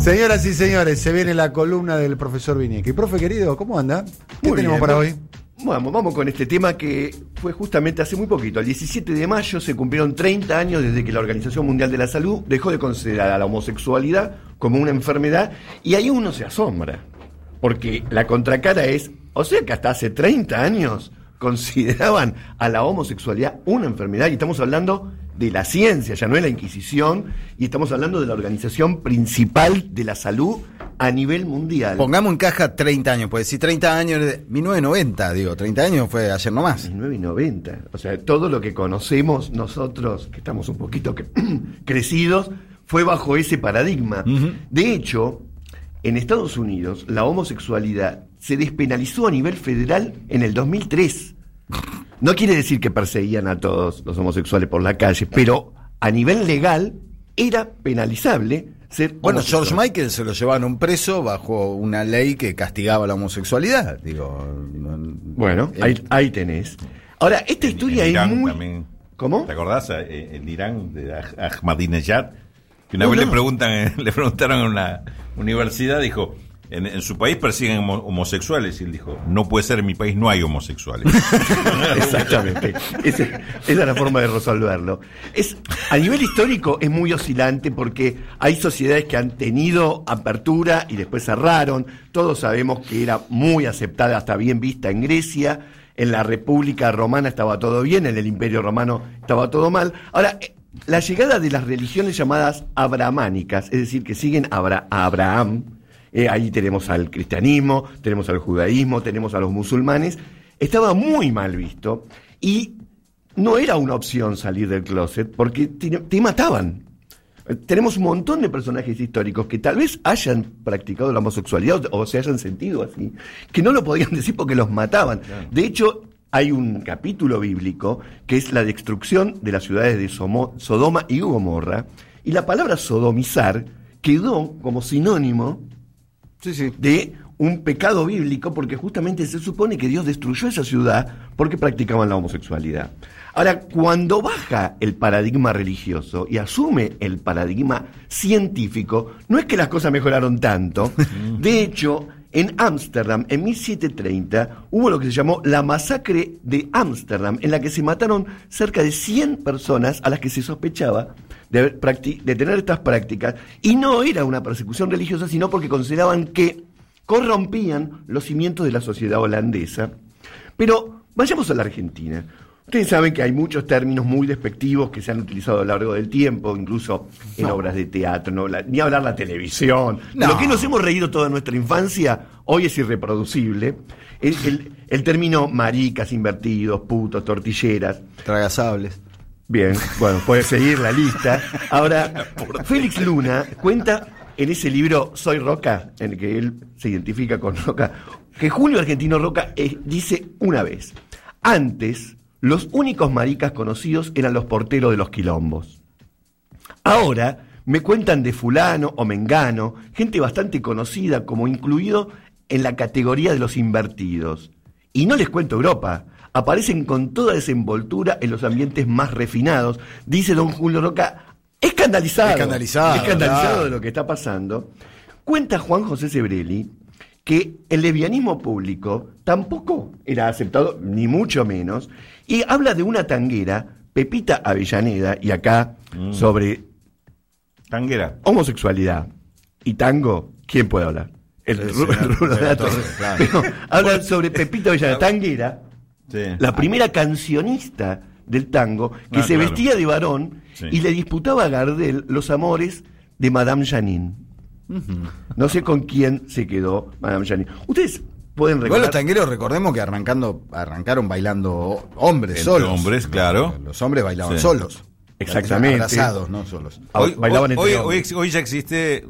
Señoras y señores, se viene la columna del profesor Vinieque. Profe querido, ¿cómo anda? ¿Qué Muy tenemos bien, para hoy? Vamos, vamos con este tema que fue justamente hace muy poquito. El 17 de mayo se cumplieron 30 años desde que la Organización Mundial de la Salud dejó de considerar a la homosexualidad como una enfermedad y ahí uno se asombra. Porque la contracara es, o sea que hasta hace 30 años consideraban a la homosexualidad una enfermedad y estamos hablando de la ciencia, ya no es la Inquisición, y estamos hablando de la organización principal de la salud a nivel mundial. Pongamos en caja 30 años, pues si 30 años, de 1990, digo, 30 años fue ayer nomás. 1990. O sea, todo lo que conocemos nosotros, que estamos un poquito crecidos, fue bajo ese paradigma. De hecho, en Estados Unidos, la homosexualidad se despenalizó a nivel federal en el 2003. No quiere decir que perseguían a todos los homosexuales por la calle, pero a nivel legal era penalizable ser Bueno. George Michael se lo llevaron un preso bajo una ley que castigaba la homosexualidad. Digo, no- Bueno, el- ahí, ahí tenés. Ahora, esta En- historia en es muy... también. ¿Cómo? ¿Te acordás? Eh, En Irán, de Ahmadinejad, que una No, vez no. le preguntan, le preguntaron en una universidad, dijo, en, su país persiguen homo- homosexuales, y él dijo, no puede ser, en mi país no hay homosexuales. Exactamente. Esa es la forma de resolverlo. Es, a nivel histórico es muy oscilante porque hay sociedades que han tenido apertura y después cerraron. Todos sabemos que era muy aceptada, hasta bien vista en Grecia. En la República Romana estaba todo bien, en el Imperio Romano estaba todo mal. Ahora, eh, la llegada de las religiones llamadas abrahámicas, es decir, que siguen a Abraham, eh, ahí tenemos al cristianismo, tenemos al judaísmo, tenemos a los musulmanes, estaba muy mal visto y no era una opción salir del closet porque te, te mataban. Tenemos un montón de personajes históricos que tal vez hayan practicado la homosexualidad o, o se hayan sentido así, que no lo podían decir porque los mataban. De hecho, hay un capítulo bíblico que es la destrucción de las ciudades de Somo- Sodoma y Gomorra, y la palabra sodomizar quedó como sinónimo Sí, sí. de un pecado bíblico porque justamente se supone que Dios destruyó esa ciudad porque practicaban la homosexualidad. Ahora, cuando baja el paradigma religioso y asume el paradigma científico, no es que las cosas mejoraron tanto. De hecho, en Ámsterdam, en 1730, hubo lo que se llamó la masacre de Ámsterdam, en la que se mataron cerca de 100 personas a las que se sospechaba de, de tener estas prácticas, y no era una persecución religiosa, sino porque consideraban que corrompían los cimientos de la sociedad holandesa. Pero vayamos a la Argentina. Ustedes saben que hay muchos términos muy despectivos que se han utilizado a lo largo del tiempo, incluso en obras de teatro, no, La- ni hablar la televisión. No. Lo que nos hemos reído toda nuestra infancia, hoy es irreproducible. El, el- el término maricas, invertidos, putos, tortilleras. Tragasables. Bien, bueno, puede seguir la lista. Ahora, Félix Luna cuenta en ese libro Soy Roca, en el que él se identifica con Roca, que Julio Argentino Roca eh, dice una vez, antes los únicos maricas conocidos eran los porteros de los quilombos. Ahora me cuentan de fulano o mengano, gente bastante conocida como incluido en la categoría de los invertidos. Y no les cuento Europa, aparecen con toda desenvoltura en los ambientes más refinados, dice don Julio Roca, escandalizado. Escandalizado, Escandalizado de lo que está pasando. Cuenta Juan José Sebrelli que el lesbianismo público tampoco era aceptado, ni mucho menos, y habla de una tanguera, Pepita Avellaneda, y acá sobre Tanguera. homosexualidad y tango, ¿quién puede hablar? El, el Dato. Torre, claro. Pero habla sobre Pepita Avellaneda, tanguera, Sí. la primera cancionista del tango, que Ah, se claro. vestía de varón Sí. y le disputaba a Gardel los amores de Madame Janine. No sé con quién se quedó Madame Janine. Ustedes pueden Igual recordar... los tangueros, recordemos que arrancando, arrancaron bailando hombres Entre solos. hombres, claro. Los hombres bailaban Sí. solos. Exactamente. Abrazados, no solos. Ah, Hoy, bailaban hoy- entre hoy- hombres. hoy ya existe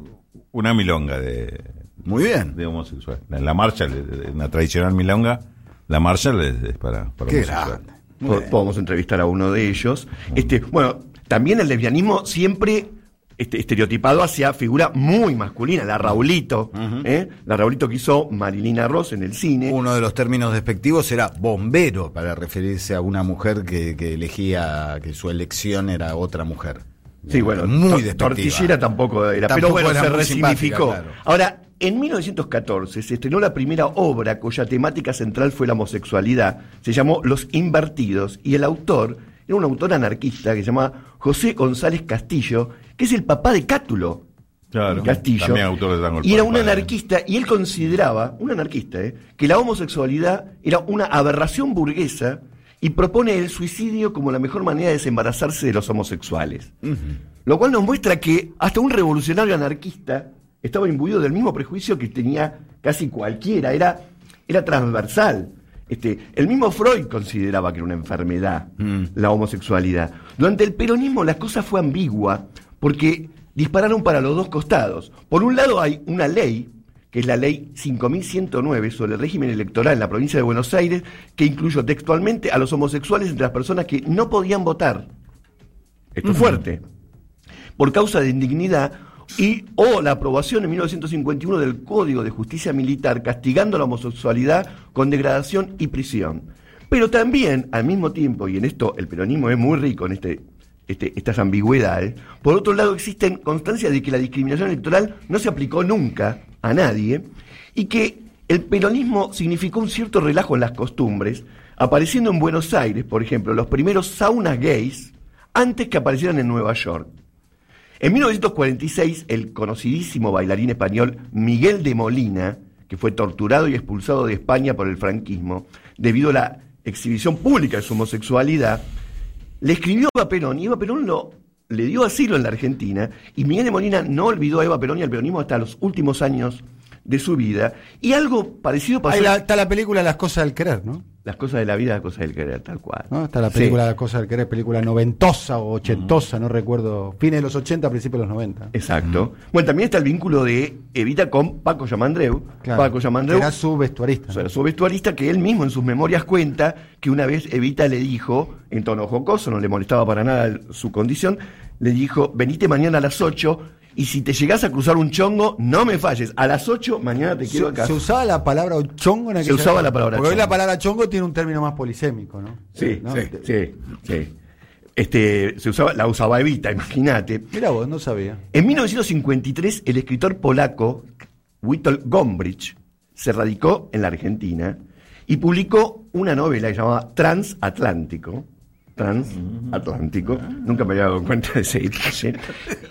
una milonga de, Muy bien. de homosexual. La, la marcha, de- una tradicional milonga, la marcha es, es para, para Qué bien. podemos entrevistar a uno de ellos. Este, bueno, también el lesbianismo siempre este, estereotipado hacia figura muy masculina, la Raulito, ¿eh? la Raulito que hizo Marilina Ross en el cine. Uno de los términos despectivos era bombero, para referirse a una mujer que, que elegía, que su elección era otra mujer. Sí, bueno, muy despectiva. tortillera tampoco era, pero bueno, se resignificó. claro. Ahora, en 1914 se estrenó la primera obra cuya temática central fue la homosexualidad. Se llamó Los Invertidos y el autor era un autor anarquista que se llama José González Castillo, que es el papá de Cátulo. Claro, Castillo. también autor de Tango el y era un anarquista, y él consideraba, un anarquista, ¿eh? que la homosexualidad era una aberración burguesa y propone el suicidio como la mejor manera de desembarazarse de los homosexuales. Lo cual nos muestra que hasta un revolucionario anarquista estaba imbuido del mismo prejuicio que tenía casi cualquiera, era, era transversal. Este, el mismo Freud consideraba que era una enfermedad la homosexualidad. Durante el peronismo la cosa fue ambigua porque dispararon para los dos costados. Por un lado hay una ley, que es la ley 5109 sobre el régimen electoral en la provincia de Buenos Aires, que incluyó textualmente a los homosexuales entre las personas que no podían votar. Esto es fuerte por causa de indignidad y o la aprobación en 1951 del Código de Justicia Militar castigando la homosexualidad con degradación y prisión. Pero también, al mismo tiempo, y en esto el peronismo es muy rico en este, este- estas ambigüedades, por otro lado existen constancias de que la discriminación electoral no se aplicó nunca a nadie y que el peronismo significó un cierto relajo en las costumbres, apareciendo en Buenos Aires, por ejemplo, los primeros saunas gays antes que aparecieran en Nueva York. En 1946, el conocidísimo bailarín español Miguel de Molina, que fue torturado y expulsado de España por el franquismo, debido a la exhibición pública de su homosexualidad, le escribió a Eva Perón y Eva Perón lo, le dio asilo en la Argentina y Miguel de Molina no olvidó a Eva Perón y al peronismo hasta los últimos años de su vida y algo parecido pasó Ahí la- está la película Las cosas del querer, ¿no? Las cosas de la vida, las cosas del querer, tal cual. ¿No? Está la Sí. película Las cosas del querer, película noventosa o ochentosa, no recuerdo, fines de los 80, principios de los 90. Exacto. Bueno, también está el vínculo de Evita con Paco Yamandreu. Claro, Paco Yamandreu era su vestuarista. O sea, su vestuarista que él mismo en sus memorias cuenta que una vez Evita le dijo, en tono jocoso, no le molestaba para nada su condición, le dijo, venite mañana a las 8 y si te llegás a cruzar un chongo, no me falles. A las 8 mañana te quiero Se, acá. se usaba la palabra chongo en aquella usaba época? la palabra Porque hoy chongo. la palabra chongo tiene un término más polisémico, ¿no? Sí, ¿No? sí, sí, sí. Este, se usaba, la usaba Evita, imagínate. Mira vos, no sabía. En 1953, el escritor polaco Witold Gombrich se radicó en la Argentina y publicó una novela llamada Transatlántico. Transatlántico, nunca me había dado cuenta de ese.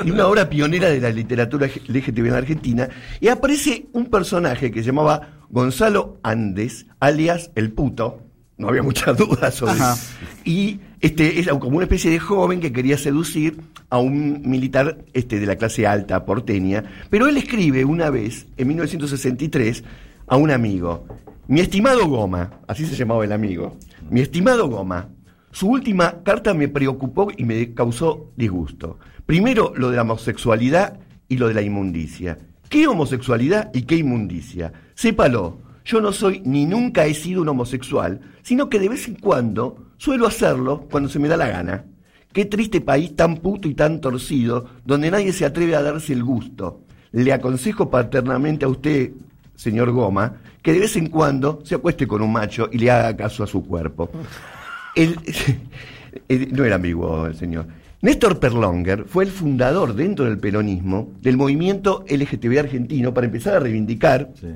Y una obra pionera de la literatura LGTB en Argentina. Y aparece un personaje que se llamaba Gonzalo Andes, alias El Puto. No había muchas dudas sobre Ajá. y este era como una especie de joven que quería seducir a un militar este, de la clase alta porteña, pero él escribe una vez, en 1963, a un amigo, mi estimado Goma, así se llamaba el amigo, mi estimado Goma, su última carta me preocupó y me causó disgusto. Primero lo de la homosexualidad y lo de la inmundicia. ¿Qué homosexualidad y qué inmundicia? Sépalo, yo no soy ni nunca he sido un homosexual, sino que de vez en cuando suelo hacerlo cuando se me da la gana. Qué triste país tan puto y tan torcido, donde nadie se atreve a darse el gusto. Le aconsejo paternamente a usted, señor Goma, que de vez en cuando se acueste con un macho y le haga caso a su cuerpo. El- el- no era ambiguo el señor. Néstor Perlonger fue el fundador dentro del peronismo del movimiento LGTB argentino para empezar a reivindicar Sí.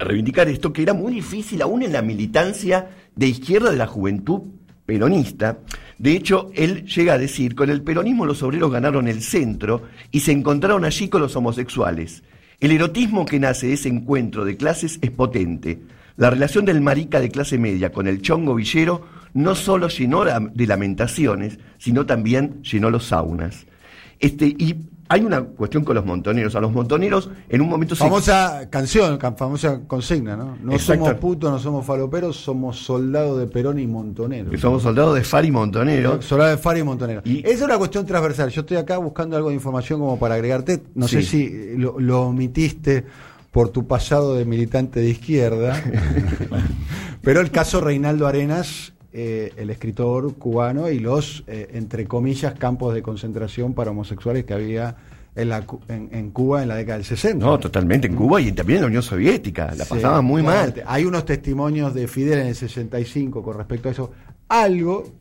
a reivindicar esto que era muy difícil aún en la militancia de izquierda de la juventud peronista. De hecho, él llega a decir, con el peronismo los obreros ganaron el centro y se encontraron allí con los homosexuales. El erotismo que nace de ese encuentro de clases es potente. La relación del marica de clase media con el chongo villero no solo llenó de lamentaciones, sino también llenó los saunas. Este, y hay una cuestión con los montoneros. A los montoneros en un momento se- Famosa canción, ca- famosa consigna, ¿no? No Exacto. somos putos, no somos faloperos, somos soldados de Perón y Montonero. que somos soldados de Fari Montonero. Soldado de Fari y Montonero. Y- Esa es una cuestión transversal. Yo estoy acá buscando algo de información como para agregarte. No sé si lo, lo omitiste por tu pasado de militante de izquierda. Pero el caso Reinaldo Arenas, eh, el escritor cubano, y los, eh, entre comillas, campos de concentración para homosexuales que había en, la, en, en Cuba en la década del 60. No, totalmente, en Cuba y también en la Unión Soviética. La Sí, pasaban muy mal. Hay unos testimonios de Fidel en el 65 con respecto a eso. Algo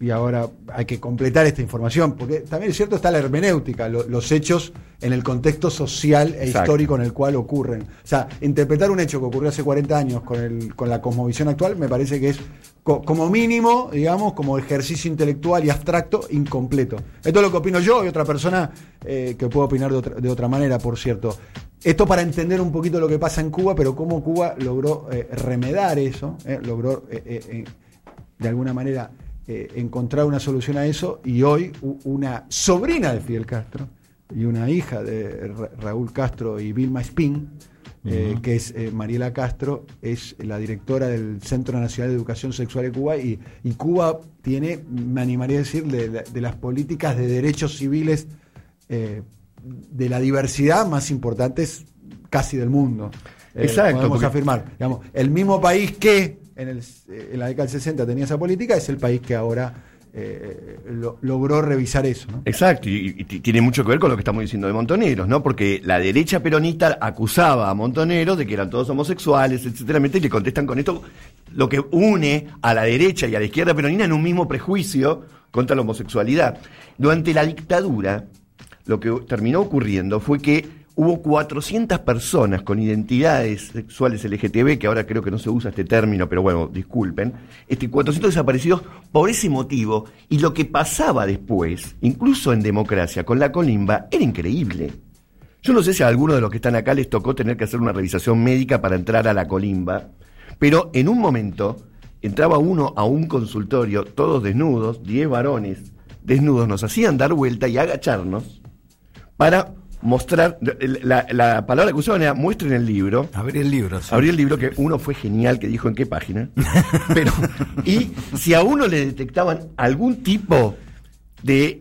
y ahora hay que completar esta información, porque también es cierto está la hermenéutica, lo- los hechos en el contexto social e Exacto. histórico en el cual ocurren. O sea, interpretar un hecho que ocurrió hace 40 años con, el, con la cosmovisión actual me parece que es co- como mínimo, digamos, como ejercicio intelectual y abstracto incompleto. Esto es lo que opino yo y otra persona eh, que puede opinar de otra, de otra manera, por cierto. Esto para entender un poquito lo que pasa en Cuba, pero cómo Cuba logró eh, remedar eso, eh, logró de alguna manera eh, encontrar una solución a eso y hoy una sobrina de Fidel Castro y una hija de Ra- Raúl Castro y Vilma Spin, eh, que es eh, Mariela Castro, es la directora del Centro Nacional de Educación Sexual de Cuba y, y Cuba tiene, me animaría a decir, de, las políticas de derechos civiles eh, de la diversidad más importantes casi del mundo. Exacto, Podemos porque- afirmar. Digamos, el mismo país que en, el- eh, en la década del 60 tenía esa política es el país que ahora eh, lo- logró revisar eso. Exacto, y, y tiene mucho que ver con lo que estamos diciendo de Montoneros, ¿no? Porque la derecha peronista acusaba a Montoneros de que eran todos homosexuales, etcétera, y le contestan con esto lo que une a la derecha y a la izquierda peronina en un mismo prejuicio contra la homosexualidad. Durante la dictadura, lo que terminó ocurriendo fue que hubo 400 personas con identidades sexuales LGTB, que ahora creo que no se usa este término, pero bueno, disculpen, este, 400 desaparecidos por ese motivo, y lo que pasaba después, incluso en democracia, con la colimba, era increíble. Yo no sé si a alguno de los que están acá les tocó tener que hacer una revisión médica para entrar a la colimba, pero en un momento entraba uno a un consultorio, todos desnudos, 10 varones desnudos, nos hacían dar vuelta y agacharnos para mostrar, la, la palabra que usaban era muestren el libro, Abrí el libro. sí. Abrí el libro que uno fue genial, que dijo en qué página. Pero, y si a uno le detectaban algún tipo de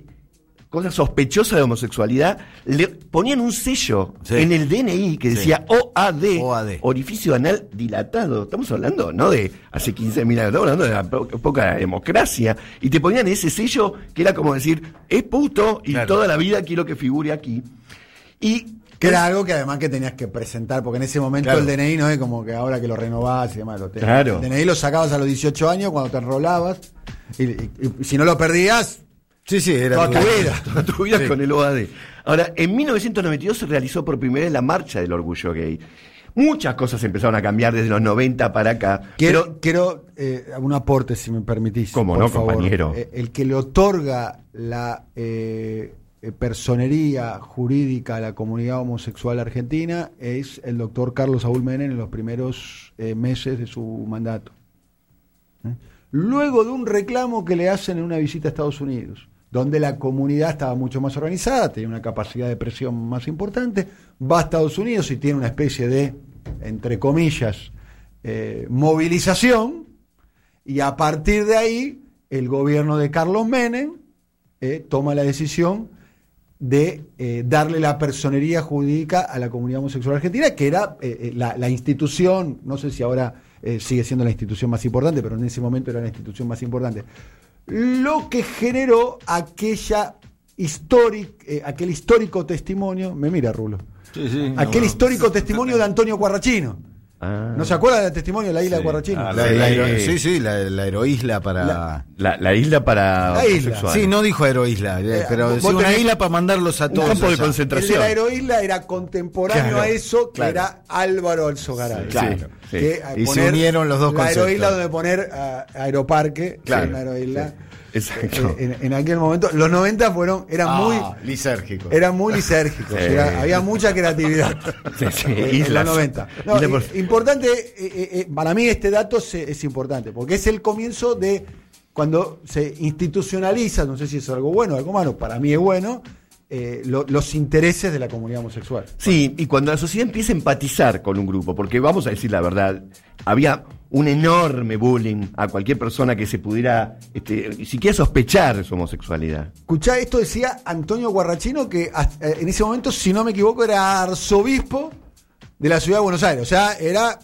cosa sospechosa de homosexualidad, le ponían un sello Sí. en el DNI que Sí. decía OAD, OAD. orificio anal dilatado. Estamos hablando, ¿no? De hace 15 mil años, estamos hablando de la po- poca democracia. Y te ponían ese sello que era como decir, es puto y Claro. toda la vida quiero que figure aquí. Y Que era algo que además que tenías que presentar, porque en ese momento Claro. el DNI no es como que ahora que lo renovás y demás. Lo tenés. Claro. El DNI lo sacabas a los 18 años cuando te enrolabas y, y- y si no lo perdías, Sí, sí, era Toda tu vida. toda tu vida Sí. con el OAD. Ahora, en 1992 se realizó por primera vez la marcha del orgullo gay. Muchas cosas empezaron a cambiar desde los 90 para acá. Quiero, quiero eh, un aporte, si me permitís. Cómo por no, favor. compañero. Eh, el que le otorga la eh, personería jurídica a la comunidad homosexual argentina es el doctor Carlos Saúl Menem en los primeros eh, meses de su mandato. ¿Eh? Luego de un reclamo que le hacen en una visita a Estados Unidos, donde la comunidad estaba mucho más organizada, tenía una capacidad de presión más importante, va a Estados Unidos y tiene una especie de, entre comillas, eh, movilización, y a partir de ahí el gobierno de Carlos Menem eh, toma la decisión de eh, darle la personería jurídica a la comunidad homosexual argentina, que era eh, eh, la, la institución, no sé si ahora eh, sigue siendo la institución más importante, pero en ese momento era la institución más importante. Lo que generó aquella históric, aquel histórico testimonio, me mira Rulo, Sí, sí, aquel no, histórico testimonio de Antonio Cuarrachino. Ah. ¿No se acuerda del testimonio de la isla Sí. de Cuarrachino? Ah, La, Sí. la hero- sí, sí, la, la heroísla para. La- La, la isla para La isla. Sí, no dijo heroísla, eh, Eh, pero sí una isla para mandarlos a un todos. campo de allá. El de concentración. la heroísla era contemporáneo Claro, a eso, que claro. era Álvaro Alzogaray. Claro, sí. Que, eh, Y se unieron los dos La conceptos. heroísla donde poner a Aeroparque, Claro, sí, una heroísla. Exacto. Eh, en, en aquel momento, los 90 fueron, eran Ah, muy, lisérgico. eran muy lisérgicos, Sí. era- había mucha creatividad Sí, sí, eh, en islas. los 90. No, Isla i- por- importante, eh, eh, eh, para mí este dato se- es importante, porque es el comienzo de cuando se institucionaliza, no sé si es algo bueno o algo malo, para mí es bueno, eh, lo- los intereses de la comunidad homosexual. Sí, y cuando la sociedad empieza a empatizar con un grupo, porque vamos a decir la verdad, había un enorme bullying a cualquier persona que se pudiera este, siquiera sospechar de su homosexualidad. Escuchá, esto decía Antonio Guarrachino, que hasta- eh, en ese momento, si no me equivoco, era arzobispo de la ciudad de Buenos Aires. O sea, era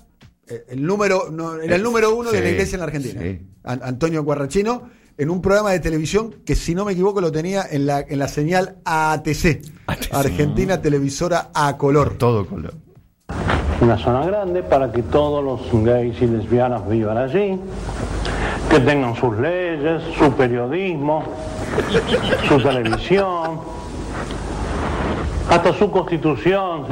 eh, el número, no, era el número uno de la iglesia en la Argentina. sí. Antonio Guarrachino, en un programa de televisión que, si no me equivoco, lo tenía en la, en la señal ATC, ATC. Argentina Televisora a color. Todo color. una zona grande para que todos los gays y lesbianas vivan allí. que tengan sus leyes, su periodismo, su televisión, hasta su constitución,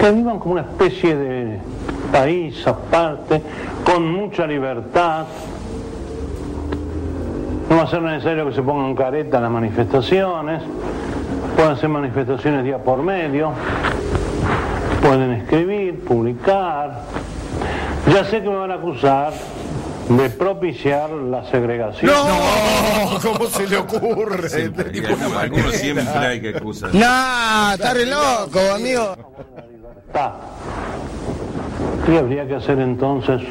que vivan como una especie de país aparte, con mucha libertad. No va a ser necesario que se pongan careta en las manifestaciones, pueden ser manifestaciones día por medio, pueden escribir, publicar. Ya sé que me van a acusar de propiciar la segregación. ¡No! ¿Cómo se le ocurre? Siempre, y tipo de algunos manera. siempre hay que acusar. No, está re loco, amigo. Y habría que hacer entonces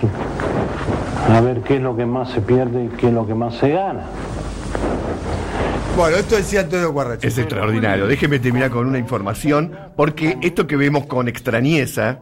a ver qué es lo que más se pierde y qué es lo que más se gana. Bueno, esto decía Antonio Guarracho. Es extraordinario. Déjeme terminar con una información, porque esto que vemos con extrañeza,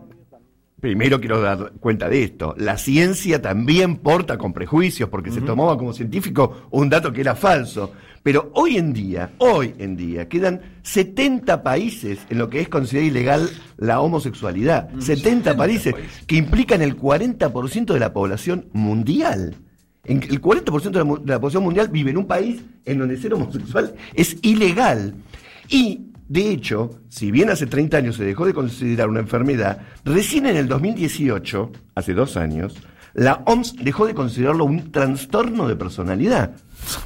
primero quiero dar cuenta de esto. La ciencia también porta con prejuicios, porque se tomaba como científico un dato que era falso. Pero hoy en día, hoy en día, quedan 70 países en lo que es considerado ilegal la homosexualidad. 70 países que implican el 40% de la población mundial. En- El 40% de la, de la población mundial vive en un país en donde ser homosexual es ilegal. Y, de hecho, si bien hace 30 años se dejó de considerar una enfermedad, recién en el 2018, hace dos años, la OMS dejó de considerarlo un trastorno de personalidad.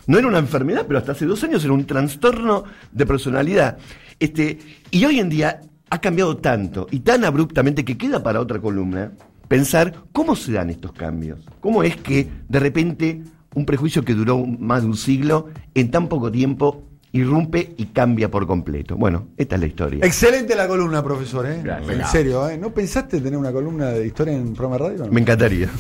No era una enfermedad, pero hasta hace dos años era un trastorno de personalidad. Este, y hoy en día ha cambiado tanto y tan abruptamente que queda para otra columna pensar cómo se dan estos cambios. ¿Cómo es que de repente un prejuicio que duró más de un siglo en tan poco tiempo irrumpe y cambia por completo? Bueno, esta es la historia. Excelente la columna, profesor. ¿eh? Gracias. En serio, ¿eh? ¿no pensaste tener una columna de historia en programa radio? Me encantaría.